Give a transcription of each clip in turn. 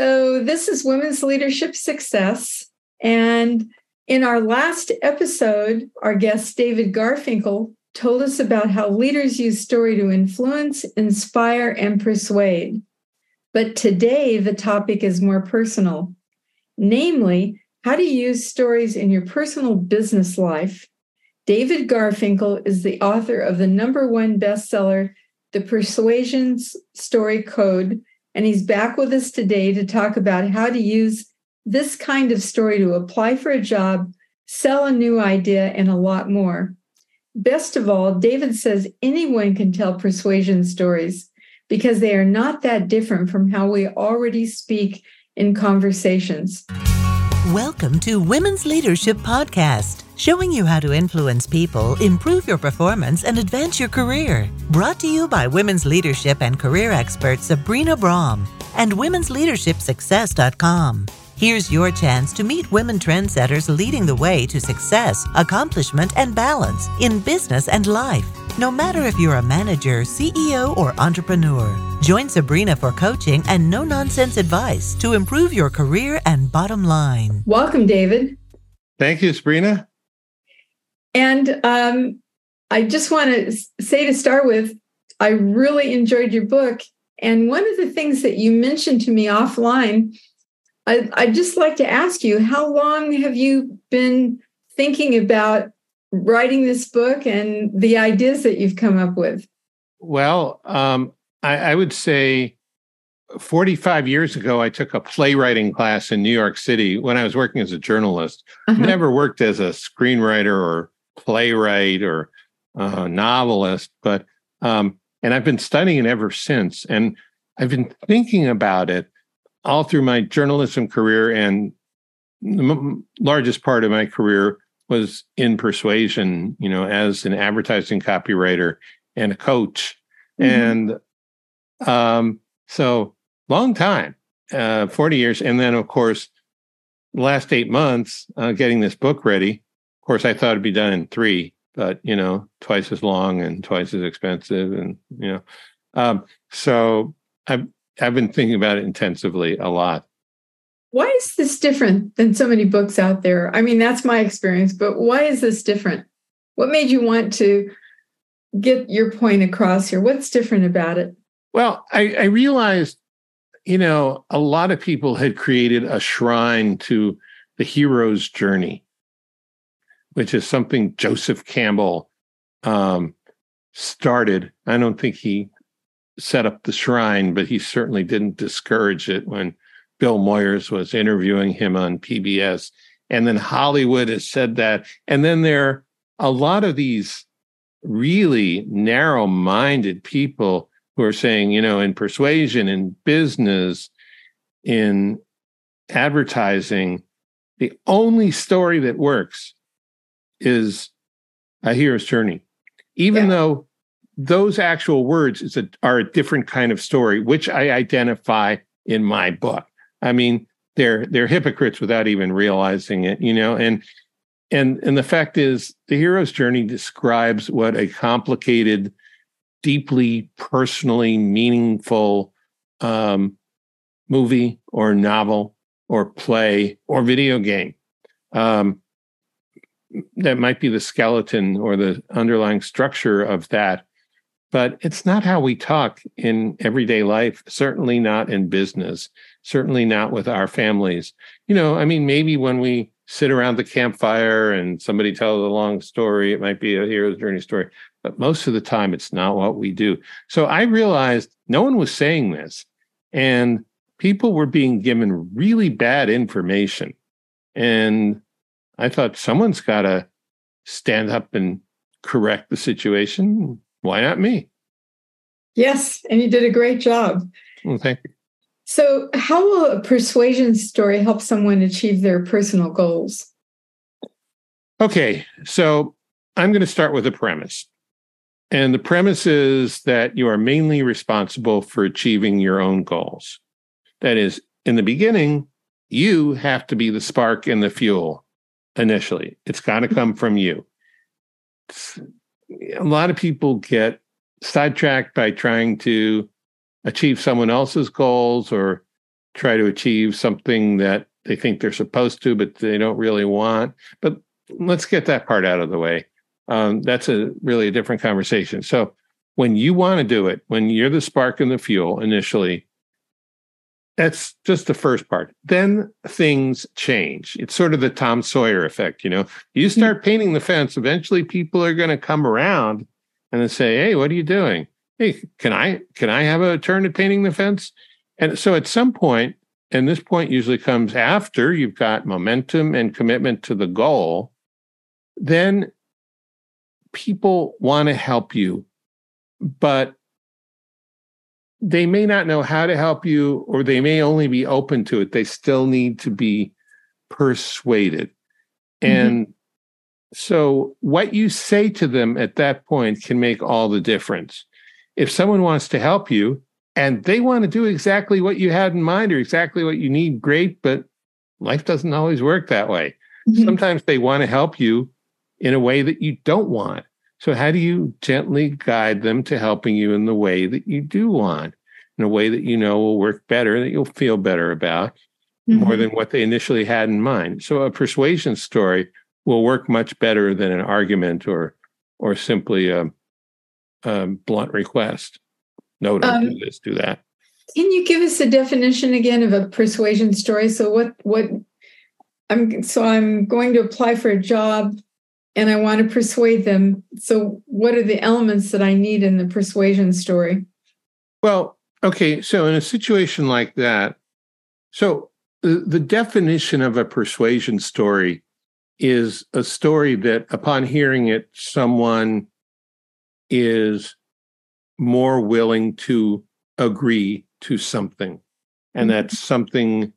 So, this is Women's Leadership Success. And in our last episode, our guest David Garfinkel told us about how leaders use story to influence, inspire, and persuade. But today, the topic is more personal namely, how to use stories in your personal business life. David Garfinkel is the author of the number one bestseller, The Persuasion Story Code, and he's back with us today to talk about how to use this kind of story to apply for a job, sell a new idea, and a lot more. Best of all, David says anyone can tell persuasion stories because they are not that different from how we already speak in conversations. Welcome to Women's Leadership Podcast, showing you how to influence people, improve your performance, and advance your career. Brought to you by women's leadership and career expert Sabrina Braham and womensleadershipsuccess.com. Here's your chance to meet women trendsetters leading the way to success, accomplishment, and balance in business and life. No matter if you're a manager, CEO, or entrepreneur, join Sabrina for coaching and no nonsense advice to improve your career and bottom line. Welcome, David. Thank you, Sabrina. And um, I just want to say to start with, I really enjoyed your book. And one of the things that you mentioned to me offline I, I'd just like to ask you how long have you been thinking about writing this book and the ideas that you've come up with? Well, um, I, I, would say 45 years ago, I took a playwriting class in New York City when I was working as a journalist. Uh-huh. Never worked as a screenwriter or playwright or uh, novelist, but um, and I've been studying it ever since. And I've been thinking about it all through my journalism career and the m- largest part of my career was in persuasion, you know, as an advertising copywriter and a coach. Mm-hmm. And um, so long time, uh, 40 years. And then, of course, last eight months, uh, getting this book ready. Of course, I thought it'd be done in three, but, you know, twice as long and twice as expensive. And, you know, um, so I've, I've been thinking about it intensively a lot. Why is this different than so many books out there? I mean, that's my experience, but why is this different? What made you want to get your point across here? What's different about it? Well, I, I realized, you know, a lot of people had created a shrine to the hero's journey, which is something Joseph Campbell um, started. I don't think he set up the shrine, but he certainly didn't discourage it when Bill Moyers was interviewing him on PBS. And then Hollywood has said that. And then there are a lot of these really narrow minded people who are saying, you know, in persuasion, in business, in advertising, the only story that works is a hero's journey. Even yeah. though those actual words is a, are a different kind of story, which I identify in my book. I mean, they're they're hypocrites without even realizing it, you know. And and and the fact is, the hero's journey describes what a complicated, deeply personally meaningful um, movie or novel or play or video game. Um, that might be the skeleton or the underlying structure of that but it's not how we talk in everyday life certainly not in business certainly not with our families. You know i mean maybe when we sit around the campfire and somebody tells a long story it might be a hero's journey story but most of the time it's not what we do. So i realized no one was saying this and people were being given really bad information. And i thought someone's got to stand up and correct the situation why not me? Yes, and you did a great job. Well, thank you. So, how will a persuasion story help someone achieve their personal goals? Okay, so I'm going to start with a premise. And the premise is that you are mainly responsible for achieving your own goals. That is, in the beginning, you have to be the spark and the fuel initially. It's got to come from you a lot of people get sidetracked by trying to achieve someone else's goals or try to achieve something that they think they're supposed to, but they don't really want. But let's get that part out of the way. Um, that's a really a different conversation. So when you want to do it, when you're the spark and the fuel initially, that's just the first part. Then things change. It's sort of the Tom Sawyer effect, you know. You mm-hmm. start painting the fence, eventually people are going to come around and then say, "Hey, what are you doing? Hey, can I can I have a turn at painting the fence?" And so at some point, and this point usually comes after you've got momentum and commitment to the goal, then people want to help you, but they may not know how to help you or they may only be open to it. They still need to be persuaded. Mm-hmm. And so, what you say to them at that point can make all the difference. If someone wants to help you and they want to do exactly what you had in mind or exactly what you need, great, but life doesn't always work that way. Mm-hmm. Sometimes they want to help you in a way that you don't want. So, how do you gently guide them to helping you in the way that you do want, in a way that you know will work better, that you'll feel better about, mm-hmm. more than what they initially had in mind? So, a persuasion story will work much better than an argument or or simply a, a blunt request. No, don't um, do this, do that. Can you give us a definition again of a persuasion story? So, what what I'm so I'm going to apply for a job and I want to persuade them. So, what are the elements that I need in the persuasion story? Well, okay. So, in a situation like that, so the, the definition of a persuasion story is a story that, upon hearing it, someone is more willing to agree to something. And mm-hmm. that something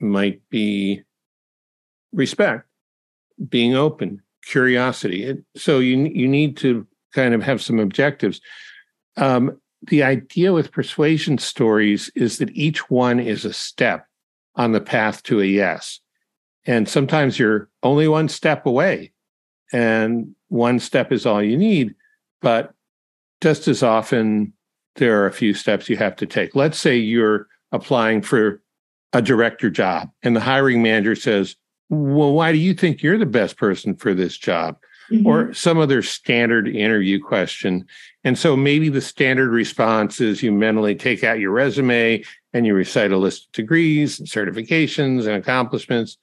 might be respect being open, curiosity. It, so you you need to kind of have some objectives. Um, the idea with persuasion stories is that each one is a step on the path to a yes. And sometimes you're only one step away, and one step is all you need. But just as often, there are a few steps you have to take. Let's say you're applying for a director job, and the hiring manager says, well, why do you think you're the best person for this job? Mm-hmm. Or some other standard interview question. And so maybe the standard response is you mentally take out your resume and you recite a list of degrees and certifications and accomplishments.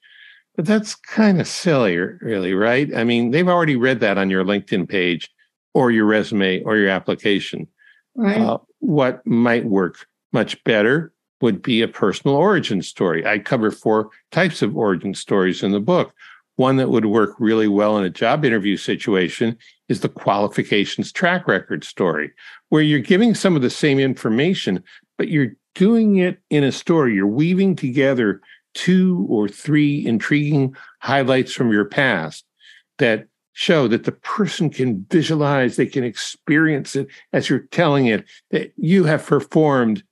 But that's kind of silly, really, right? I mean, they've already read that on your LinkedIn page or your resume or your application. Right. Uh, what might work much better would be a personal origin story. I cover four types of origin stories in the book. One that would work really well in a job interview situation is the qualifications track record story, where you're giving some of the same information, but you're doing it in a story. You're weaving together two or three intriguing highlights from your past that show that the person can visualize, they can experience it as you're telling it, that you have performed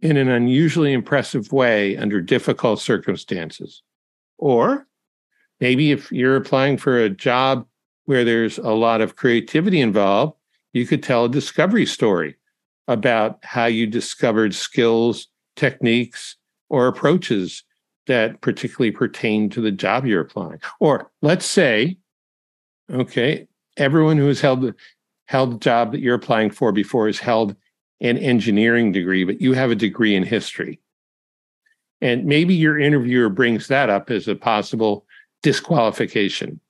in an unusually impressive way under difficult circumstances. Or maybe if you're applying for a job where there's a lot of creativity involved, you could tell a discovery story about how you discovered skills, techniques, or approaches that particularly pertain to the job you're applying. Or let's say, okay, everyone who has held held the job that you're applying for before has held an engineering degree, but you have a degree in history. And maybe your interviewer brings that up as a possible disqualification.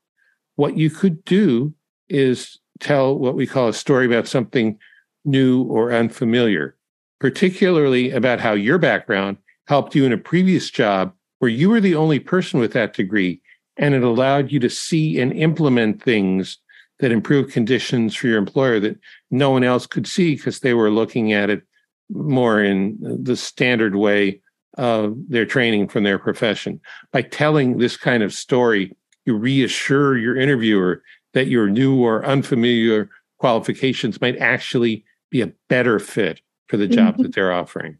What you could do is tell what we call a story about something new or unfamiliar, particularly about how your background helped you in a previous job where you were the only person with that degree and it allowed you to see and implement things that improved conditions for your employer that no one else could see because they were looking at it more in the standard way of their training from their profession. By telling this kind of story, you reassure your interviewer that your new or unfamiliar qualifications might actually be a better fit for the job mm-hmm. that they're offering.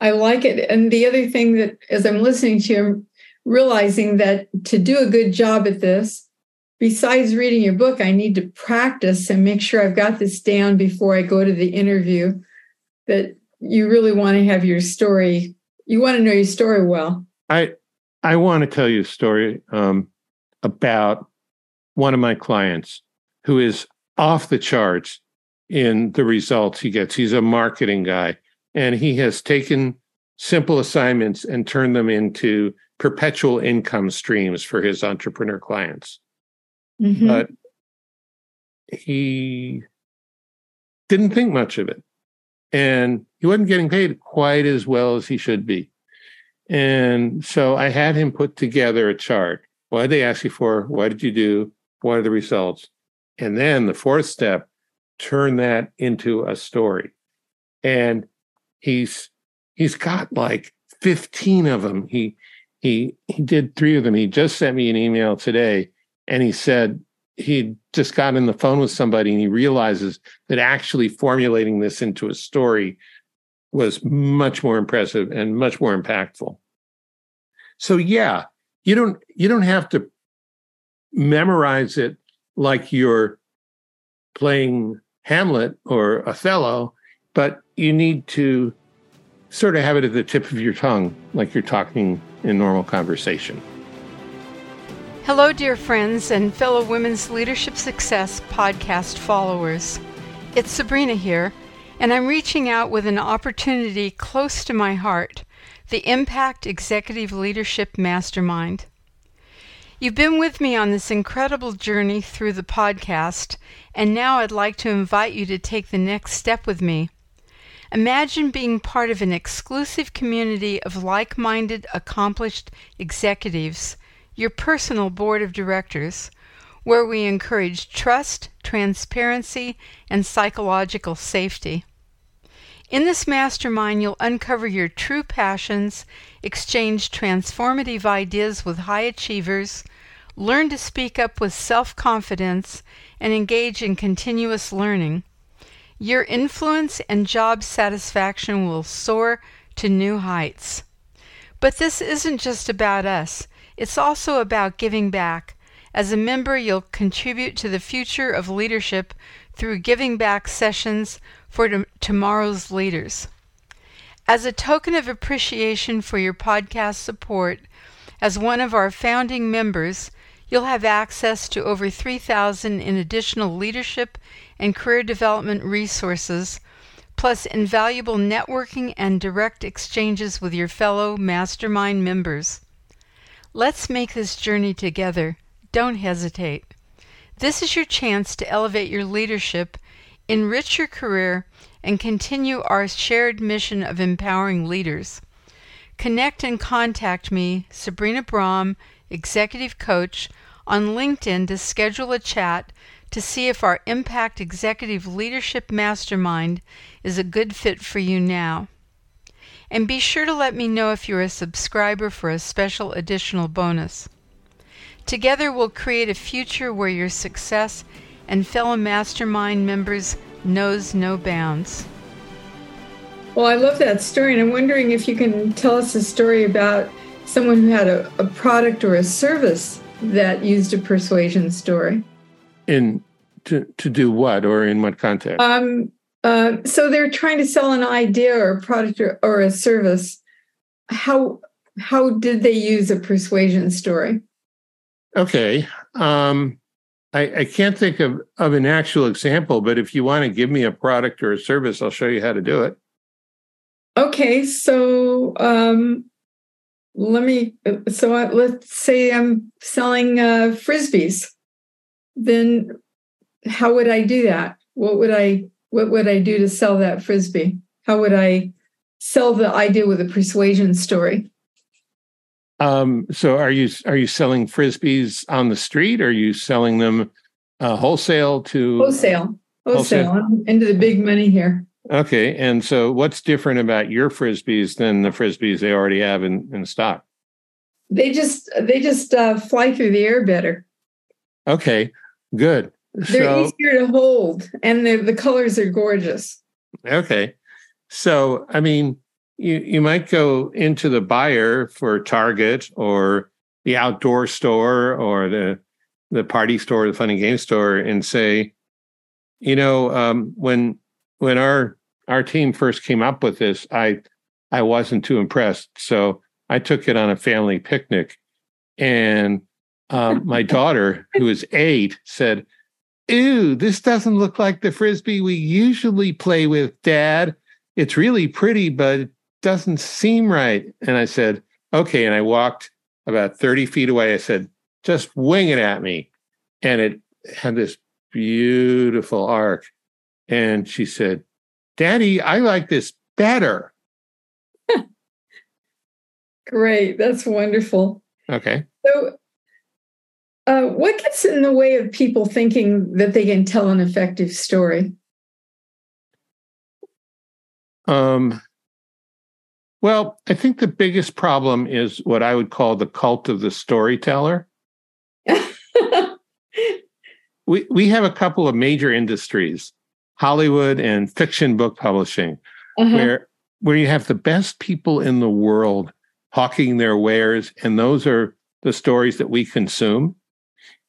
I like it. And the other thing that, as I'm listening to you, I'm realizing that to do a good job at this, besides reading your book, I need to practice and make sure I've got this down before I go to the interview. That you really want to have your story. You want to know your story well. I I want to tell you a story um, about one of my clients who is off the charts in the results he gets. He's a marketing guy, and he has taken simple assignments and turned them into perpetual income streams for his entrepreneur clients. Mm-hmm. But he didn't think much of it. And he wasn't getting paid quite as well as he should be. And so I had him put together a chart. What did they ask you for? What did you do? What are the results? And then the fourth step, turn that into a story. And he's he's got like 15 of them. He he he did three of them. He just sent me an email today and he said he just got in the phone with somebody and he realizes that actually formulating this into a story was much more impressive and much more impactful. So yeah, you don't you don't have to memorize it like you're playing Hamlet or Othello, but you need to sort of have it at the tip of your tongue like you're talking in normal conversation. Hello, dear friends and fellow Women's Leadership Success podcast followers. It's Sabrina here and I'm reaching out with an opportunity close to my heart the Impact Executive Leadership Mastermind. You've been with me on this incredible journey through the podcast, and now I'd like to invite you to take the next step with me. Imagine being part of an exclusive community of like minded, accomplished executives, your personal board of directors where we encourage trust, transparency, and psychological safety. In this mastermind, you'll uncover your true passions, exchange transformative ideas with high achievers, learn to speak up with self confidence, and engage in continuous learning. Your influence and job satisfaction will soar to new heights. But this isn't just about us, it's also about giving back as a member, you'll contribute to the future of leadership through giving back sessions for t- tomorrow's leaders. As a token of appreciation for your podcast support, as one of our founding members, you'll have access to over 3,000 in additional leadership and career development resources, plus invaluable networking and direct exchanges with your fellow mastermind members. Let's make this journey together. Don't hesitate. This is your chance to elevate your leadership, enrich your career, and continue our shared mission of empowering leaders. Connect and contact me, Sabrina Braham, Executive Coach, on LinkedIn to schedule a chat to see if our Impact Executive Leadership Mastermind is a good fit for you now. And be sure to let me know if you're a subscriber for a special additional bonus. Together, we'll create a future where your success and fellow mastermind members knows no bounds. Well, I love that story, and I'm wondering if you can tell us a story about someone who had a, a product or a service that used a persuasion story. In to to do what, or in what context? Um. Uh, so they're trying to sell an idea or a product or, or a service. How how did they use a persuasion story? Okay. Um, I, I, can't think of, of an actual example, but if you want to give me a product or a service, I'll show you how to do it. Okay. So um, let me, so I, let's say I'm selling uh, Frisbees. Then how would I do that? What would I, what would I do to sell that Frisbee? How would I sell the idea with a persuasion story? Um, so are you are you selling frisbees on the street? Or are you selling them uh, wholesale to wholesale, wholesale, wholesale into the big money here? Okay, and so what's different about your frisbees than the frisbees they already have in, in stock? They just they just uh, fly through the air better. Okay, good. They're so, easier to hold, and the the colors are gorgeous. Okay, so I mean, you, you might go into the buyer for Target or the outdoor store or the the party store, the fun and game store, and say, you know, um, when when our our team first came up with this, I I wasn't too impressed. So I took it on a family picnic, and um, my daughter, who is eight, said, "Ew, this doesn't look like the frisbee we usually play with, Dad. It's really pretty, but it doesn't seem right." And I said, "Okay." And I walked about thirty feet away. I said, "Just wing it at me," and it had this beautiful arc. And she said, Daddy, I like this better. Great. That's wonderful. Okay. So, uh, what gets in the way of people thinking that they can tell an effective story? Um, well, I think the biggest problem is what I would call the cult of the storyteller. we we have a couple of major industries, Hollywood and fiction book publishing, uh-huh. where where you have the best people in the world hawking their wares, and those are the stories that we consume.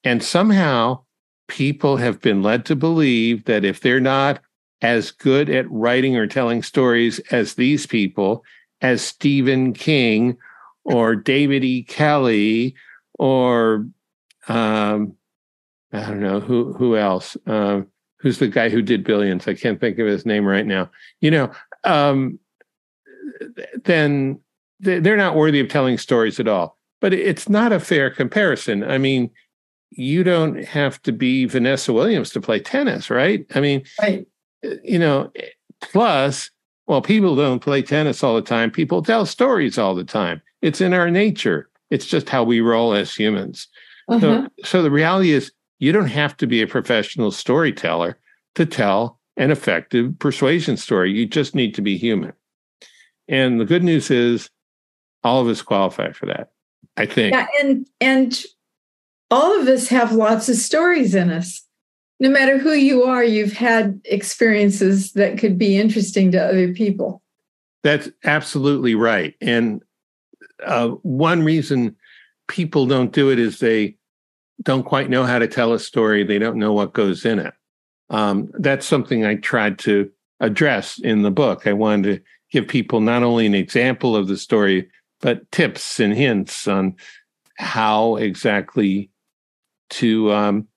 And somehow people have been led to believe that if they're not as good at writing or telling stories as these people, as Stephen King or David E. Kelley or um, I don't know who who else. Um, who's the guy who did Billions? I can't think of his name right now. You know, um, then they're not worthy of telling stories at all. But it's not a fair comparison. I mean, you don't have to be Vanessa Williams to play tennis, right? I mean, right. you know, plus, well, people don't play tennis all the time. People tell stories all the time. It's in our nature. It's just how we roll as humans. Uh-huh. So, so the reality is, you don't have to be a professional storyteller to tell an effective persuasion story. You just need to be human. And the good news is all of us qualify for that. I think. Yeah, and and all of us have lots of stories in us. No matter who you are, you've had experiences that could be interesting to other people. That's absolutely right. And uh, one reason people don't do it is they don't quite know how to tell a story. They don't know what goes in it. Um, that's something I tried to address in the book. I wanted to give people not only an example of the story, but tips and hints on how exactly to um,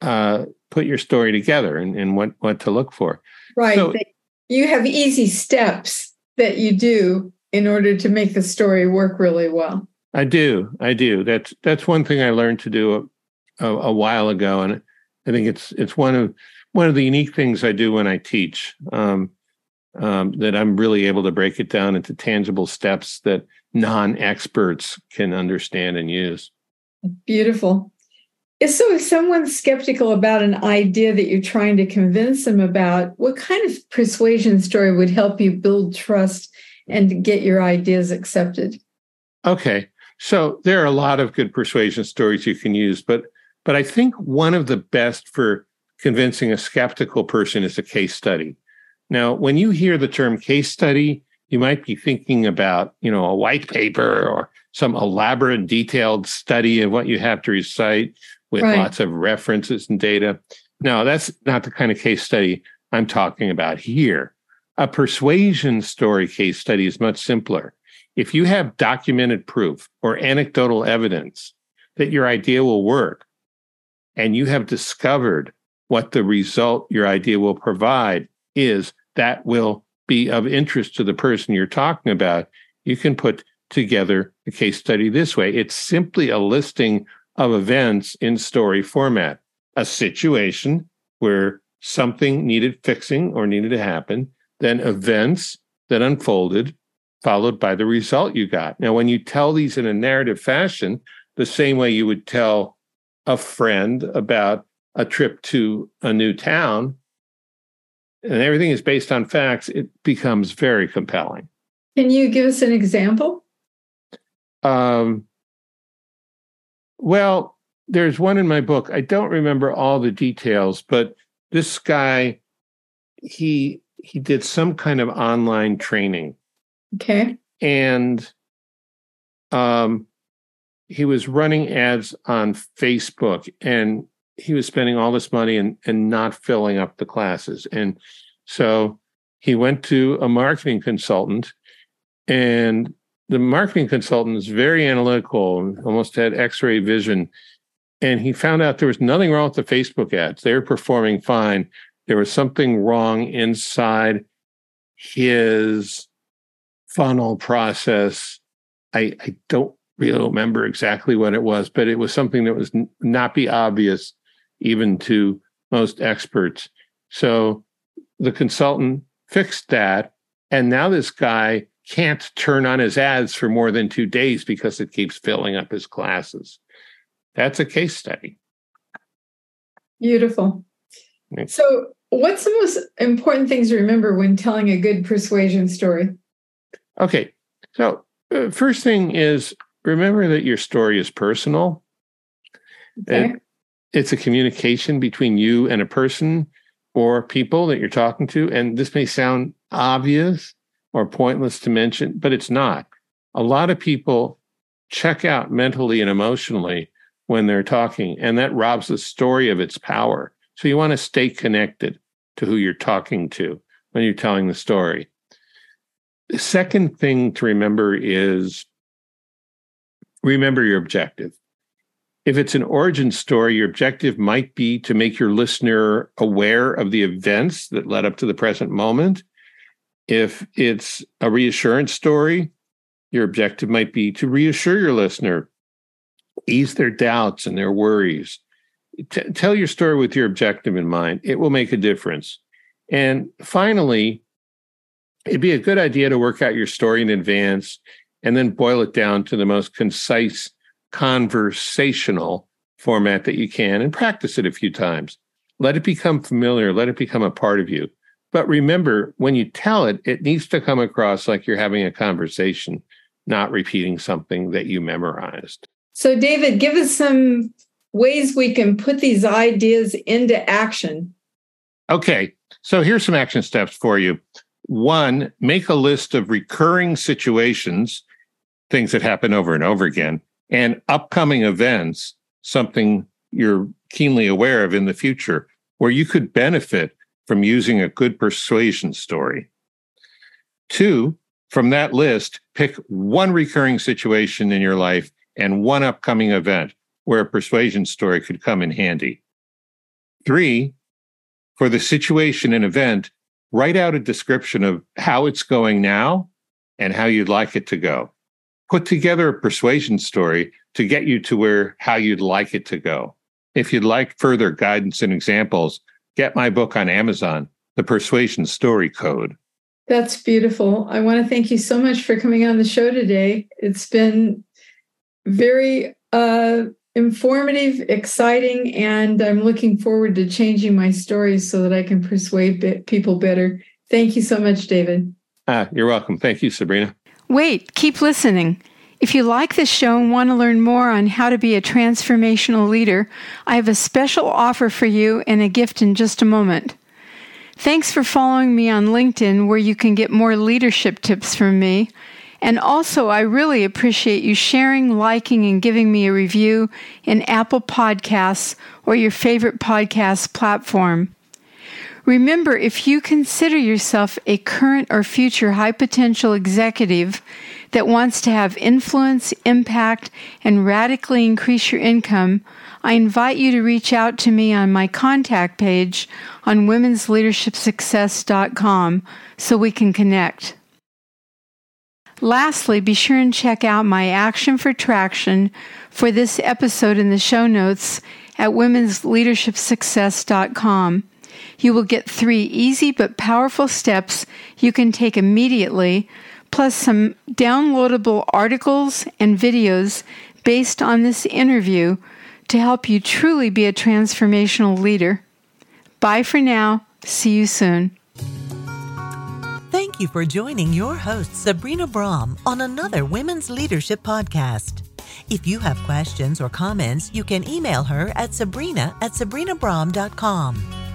uh, put your story together and, and, what, what to look for. Right. So, you have easy steps that you do in order to make the story work really well. I do. I do. That's that's one thing I learned to do a, a, a, while ago, and I think it's it's one of one of the unique things I do when I teach. Um, um, that I'm really able to break it down into tangible steps that non-experts can understand and use. Beautiful. So, if someone's skeptical about an idea that you're trying to convince them about, what kind of persuasion story would help you build trust and get your ideas accepted? Okay. So there are a lot of good persuasion stories you can use, but but I think one of the best for convincing a skeptical person is a case study. Now, when you hear the term case study, you might be thinking about, you know, a white paper or some elaborate detailed study of what you have to recite with right. lots of references and data. No, that's not the kind of case study I'm talking about here. A persuasion story case study is much simpler. If you have documented proof or anecdotal evidence that your idea will work, and you have discovered what the result your idea will provide is, that will be of interest to the person you're talking about, you can put together a case study this way. It's simply a listing of events in story format, a situation where something needed fixing or needed to happen, then events that unfolded, followed by the result you got. Now, when you tell these in a narrative fashion, the same way you would tell a friend about a trip to a new town, and everything is based on facts, it becomes very compelling. Can you give us an example? Um, well, there's one in my book. I don't remember all the details, but this guy, he he did some kind of online training Okay. And um, he was running ads on Facebook and he was spending all this money and, and not filling up the classes. And so he went to a marketing consultant, and the marketing consultant is very analytical, almost had x ray vision. And he found out there was nothing wrong with the Facebook ads. They were performing fine. There was something wrong inside his funnel process. I, I don't really remember exactly what it was, but it was something that was n- not be obvious even to most experts. So the consultant fixed that. And now this guy can't turn on his ads for more than two days because it keeps filling up his classes. That's a case study. Beautiful. So, what's the most important things to remember when telling a good persuasion story? Okay. So, uh, first thing is remember that your story is personal. Okay. It, it's a communication between you and a person or people that you're talking to. And this may sound obvious or pointless to mention, but it's not. A lot of people check out mentally and emotionally when they're talking, and that robs the story of its power. So you want to stay connected to who you're talking to when you're telling the story. The second thing to remember is remember your objective. If it's an origin story, your objective might be to make your listener aware of the events that led up to the present moment. If it's a reassurance story, your objective might be to reassure your listener, ease their doubts and their worries. T- tell your story with your objective in mind. It will make a difference. And finally, it'd be a good idea to work out your story in advance and then boil it down to the most concise conversational format that you can and practice it a few times. Let it become familiar, let it become a part of you. But remember, when you tell it, it needs to come across like you're having a conversation, not repeating something that you memorized. So, David, give us some ways we can put these ideas into action. Okay. So, here's some action steps for you. One, make a list of recurring situations, things that happen over and over again, and upcoming events, something you're keenly aware of in the future, where you could benefit from using a good persuasion story. Two, from that list, pick one recurring situation in your life and one upcoming event where a persuasion story could come in handy. Three, for the situation and event, write out a description of how it's going now and how you'd like it to go put together a persuasion story to get you to where how you'd like it to go. If you'd like further guidance and examples, get my book on Amazon, The Persuasion Story Code. That's beautiful. I want to thank you so much for coming on the show today. It's been very uh, informative, exciting, and I'm looking forward to changing my stories so that I can persuade people better. Thank you so much, David. Ah, you're welcome. Thank you, Sabrina. Wait, keep listening. If you like this show and want to learn more on how to be a transformational leader, I have a special offer for you and a gift in just a moment. Thanks for following me on LinkedIn, where you can get more leadership tips from me. And also, I really appreciate you sharing, liking, and giving me a review in Apple Podcasts or your favorite podcast platform. Remember, if you consider yourself a current or future high potential executive that wants to have influence, impact, and radically increase your income, I invite you to reach out to me on my contact page on womensleadershipsuccess.com so we can connect. Lastly, be sure and check out my action for traction for this episode in the show notes at womensleadershipsuccess.com you will get three easy but powerful steps you can take immediately, plus some downloadable articles and videos based on this interview to help you truly be a transformational leader. Bye for now. See you soon. Thank you for joining your host, Sabrina Braham, on another Women's Leadership Podcast. If you have questions or comments, you can email her at sabrina at sabrinabraham.com.